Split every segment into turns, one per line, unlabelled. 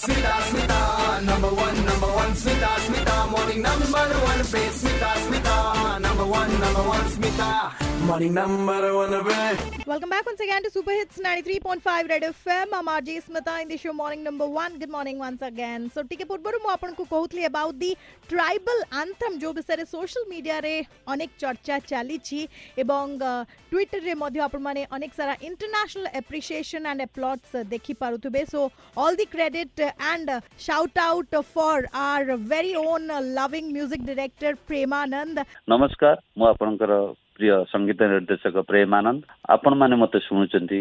Smita, Smita, number one, number one, Smita, Smita, morning number one, babe, हमारी number one पे
welcome back once again to Super Hits 93.5 Red FM. I'm RJ Smita in the show Morning Number 1. Good morning once again. So ଟିକେ ପୂର୍ବରୁ ମୁଁ ଆପଣଙ୍କୁ କହୁଥିଲି about the tribal anthem ଯୋଉ ବିଷୟରେ social media ରେ ଅନେକ ଚର୍ଚ୍ଚା ଚାଲିଛି ଏବଂ Twitter ରେ ମଧ୍ୟ ଆପଣମାନେ ଅନେକ ସାରା international appreciation and applauds ଦେଖି ପାରୁଥିବେ. So all the credit and shout out for our very own loving music director Premanand.
ନମସ୍କାର ମୁଁ ଆପଣଙ୍କର ପ୍ରିୟ ସଙ୍ଗୀତ ନିର୍ଦ୍ଦେଶକ ପ୍ରେମ ଆନନ୍ଦ ଆପଣମାନେ ମୋତେ ଶୁଣୁଛନ୍ତି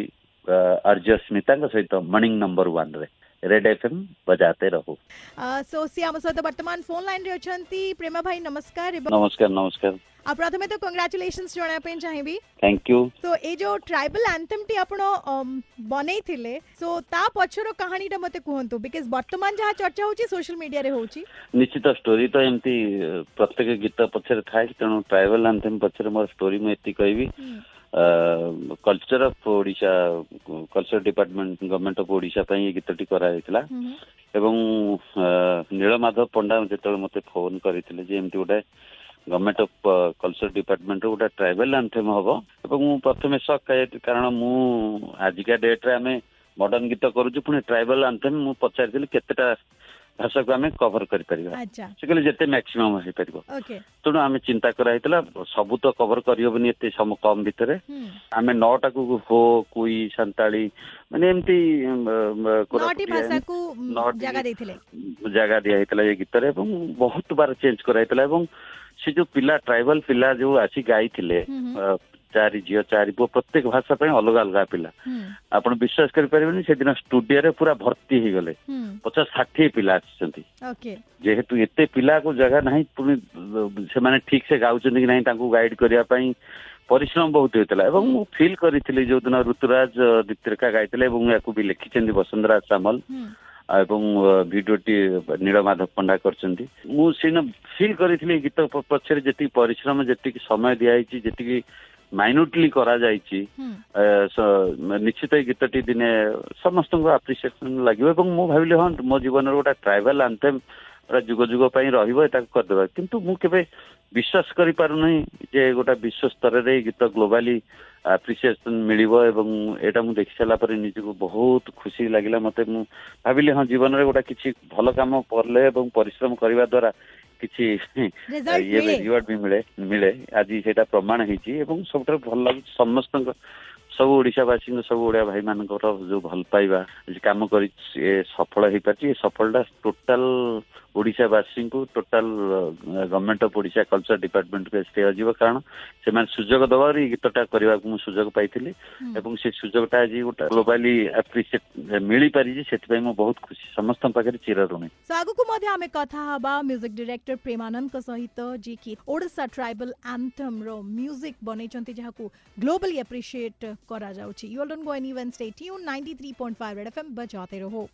ଆର୍ଯ୍ୟ ସ୍ମିତାଙ୍କ ସହିତ ମର୍ଣ୍ଣିଂ ନମ୍ବର ୱାନ୍ରେ ରେଡ୍ ଏଫ୍ଏମ୍ ବଜାତେ ରହୁ
ସୋସି ଆମ ସହିତ ବର୍ତ୍ତମାନ ଫୋନ୍ ଲାଇନ୍ରେ ଅଛନ୍ତି ପ୍ରେମା ଭାଇ ନମସ୍କାର
ନମସ୍କାର ନମସ୍କାର
પ્રથમે તો કંગ્રાચ્યુલેશન્સ જણાયા ପାଇଁ ଚାହିଁବି
ଥ୍ୟାଙ୍କ ୟୁ
ସୋ ଏ ଯୋଉ ଟ୍ରାଇବାଲ ଆନ୍ଥମ୍ ଟି ଆପଣ ବନେଇଥିଲେ ସୋ ତା ପଛର କାହାଣୀଟା ମୋତେ କୁହନ୍ତୁ ବିକଜ ବର୍ତ୍ତମାନ ଯାହା ଚର୍ଚ୍ଚା ହେଉଛି ସୋସିଆଲ ମିଡିଆରେ ହେଉଛି
ନିଶ୍ଚିତ ଷ୍ଟୋରି ତ ଏମିତି ପ୍ରତ୍ୟେକ ଗୀତ ପଛରେ ଥାଏ ତେଣୁ ଟ୍ରାଇବାଲ ଆନ୍ଥମ୍ ପଛରେ ମୋର ଷ୍ଟୋରି ମୁଁ ଏତିକି କହିବି culture of Odisha culture department government of Odisha ପାଇଁ ଏ ଗୀତଟି କରାଯାଇଥିଲା ଏବଂ ନୀଳମାଧବ ପଣ୍ଡା ଯେତେବେଳେ ମୋତେ ଫୋନ କରିଥିଲେ ଯେ ଏମିତି ଗୋଟେ ଗଭର୍ଣ୍ଣମେଣ୍ଟ ଅଫ୍ କଲଚର ଡିପାର୍ଟମେଣ୍ଟର ଗୋଟେ ଟ୍ରାଇବାଲ ଆନ୍ଥେମ୍ ହବ ଏବଂ ମୁଁ ପ୍ରଥମେ ସକ୍ ଖାଇଯାଇଥିଲି କାରଣ ମୁଁ ଆଜିକା ଡେଟ୍ରେ ଆମେ ମଡର୍ଣ୍ଣ ଗୀତ କରୁଛୁ ପୁଣି ଟ୍ରାଇବାଲ ଆନ୍ଥେମ୍ ମୁଁ ପଚାରିଥିଲି କେତେଟା ଭାଷାକୁ ଆମେ କଭର କରିପାରିବା ସେ କହିଲେ ଯେତେ ମ୍ୟାକ୍ସିମମ୍ ହେଇପାରିବ ତେଣୁ ଆମେ ଚିନ୍ତା କରାହେଇଥିଲା ସବୁ ତ କଭର କରିହେବନି ଏତେ କମ୍ ଭିତରେ ଆମେ ନଅଟାକୁ ହୋ କୁଇ ସାନ୍ତାଳି ମାନେ ଏମିତି
ଜାଗା
ଦିଆହେଇଥିଲା ଏ ଗୀତରେ ଏବଂ ବହୁତ ବାର ଚେଞ୍ଜ କରାହେଇଥିଲା ଏବଂ ସେ ଯୋଉ ପିଲା ଟ୍ରାଇବାଲ ପିଲା ଯୋଉ ଆସି ଗାଇଥିଲେ ଚାରି ଝିଅ ଚାରି ପୁଅ ପ୍ରତ୍ୟେକ ଭାଷା ପାଇଁ ଅଲଗା ଅଲଗା ପିଲା ଆପଣ ବିଶ୍ୱାସ କରିପାରିବେନି ସେଦିନ ଷ୍ଟୁଡିଓରେ ପୁରା ଭର୍ତ୍ତି ହେଇଗଲେ ପଚାଶ ଷାଠିଏ ପିଲା ଆସିଛନ୍ତି ଯେହେତୁ ଏତେ ପିଲାକୁ ଜାଗା ନାହିଁ ପୁଣି ସେମାନେ ଠିକ ସେ ଗାଉଛନ୍ତି କି ନାହିଁ ତାଙ୍କୁ ଗାଇଡ କରିବା ପାଇଁ ପରିଶ୍ରମ ବହୁତ ହେଇଥିଲା ଏବଂ ମୁଁ ଫିଲ୍ କରିଥିଲି ଯୋଉଦିନ ଋତୁରାଜ ଦୀପ୍ତିରେଖା ଗାଇଥିଲେ ଏବଂ ୟାକୁ ବି ଲେଖିଛନ୍ତି ବସୁନ୍ଧରା ସାମଲ ଏବଂ ଭିଡ଼ିଓଟି ମାଧବ ପଣ୍ଡା କରିଛନ୍ତି ମୁଁ ସେଦିନ ଫିଲ୍ କରିଥିଲି ଏଇ ଗୀତ ପଛରେ ଯେତିକି ପରିଶ୍ରମ ଯେତିକି ସମୟ ଦିଆହେଇଛି ଯେତିକି ମାଇନୁଟଲି କରାଯାଇଛି ନିଶ୍ଚିତ ଏଇ ଗୀତଟି ଦିନେ ସମସ୍ତଙ୍କୁ ଆପ୍ରିସିଏସନ୍ ଲାଗିବ ଏବଂ ମୁଁ ଭାବିଲି ହଁ ମୋ ଜୀବନର ଗୋଟେ ଟ୍ରାଇବାଲ୍ ଆନ୍ଥେମ୍ ପୁରା ଯୁଗ ଯୁଗ ପାଇଁ ରହିବ ଏଟାକୁ କରିଦେବା କିନ୍ତୁ ମୁଁ କେବେ ବିଶ୍ୱାସ କରିପାରୁନାହିଁ ଯେ ଗୋଟା ବିଶ୍ୱ ସ୍ତରରେ ଏଇ ଗୀତ ଗ୍ଲୋବାଲି ଆପ୍ରିସିଏସନ୍ ମିଳିବ ଏବଂ ଏଇଟା ମୁଁ ଦେଖିସାରିଲା ପରେ ନିଜକୁ ବହୁତ ଖୁସି ଲାଗିଲା ମୋତେ ମୁଁ ଭାବିଲି ହଁ ଜୀବନରେ ଗୋଟେ କିଛି ଭଲ କାମ କଲେ ଏବଂ ପରିଶ୍ରମ କରିବା ଦ୍ୱାରା କିଛି ଇଏ ରିୱାର୍ଡ ବି ମିଳେ ମିଳେ ଆଜି ସେଇଟା ପ୍ରମାଣ ହେଇଛି ଏବଂ ସବୁଠାରୁ ଭଲ ଲାଗୁଛି ସମସ୍ତଙ୍କ ସବୁ ଓଡ଼ିଶାବାସୀଙ୍କ ସବୁ ଓଡ଼ିଆ ଭାଇମାନଙ୍କର ଯୋଉ ଭଲ ପାଇବା କାମ କରି ସଫଳ ହେଇପାରିଛି ଏ ସଫଳଟା ଟୋଟାଲ ଓଡ଼ିଶାବାସୀଙ୍କୁ total government of Odisha culture ଡିପାର୍ଟମେଣ୍ଟକୁ ଏସ୍ ଦିଆଯିବ କାରଣ ସେମାନେ ସୁଯୋଗ ଦେବାରୁ ଏଇ ଗୀତଟା କରିବାକୁ ମୁଁ ସୁଯୋଗ ପାଇଥିଲି ଏବଂ ସେ ସୁଯୋଗଟା ଆଜି ଗୋଟେ ଗ୍ଲୋବାଲି ଆପ୍ରିସିଏଟ୍ ମିଳିପାରିଛି ସେଥିପାଇଁ ମୁଁ ବହୁତ ଖୁସି ସମସ୍ତଙ୍କ ପାଖରେ ଚିର
ଋଣୀ ଆଗକୁ ମଧ୍ୟ ଆମେ କଥା ହେବା ମ୍ୟୁଜିକ୍ ଡିରେକ୍ଟର ପ୍ରେମାନନ୍ଦଙ୍କ ସହିତ ଯିଏକି ଓଡ଼ିଶା ଟ୍ରାଇବାଲ୍ ଆନ୍ଥମ୍ର ମ୍ୟୁଜିକ୍ ବନେଇଛନ୍ତି ଯାହାକୁ ଗ୍ଲୋବାଲି ଆପ୍ରିସିଏଟ୍ କରାଯାଉଛି you all don't go anywhere stay tuned ninety three point five red F M बजाते रहो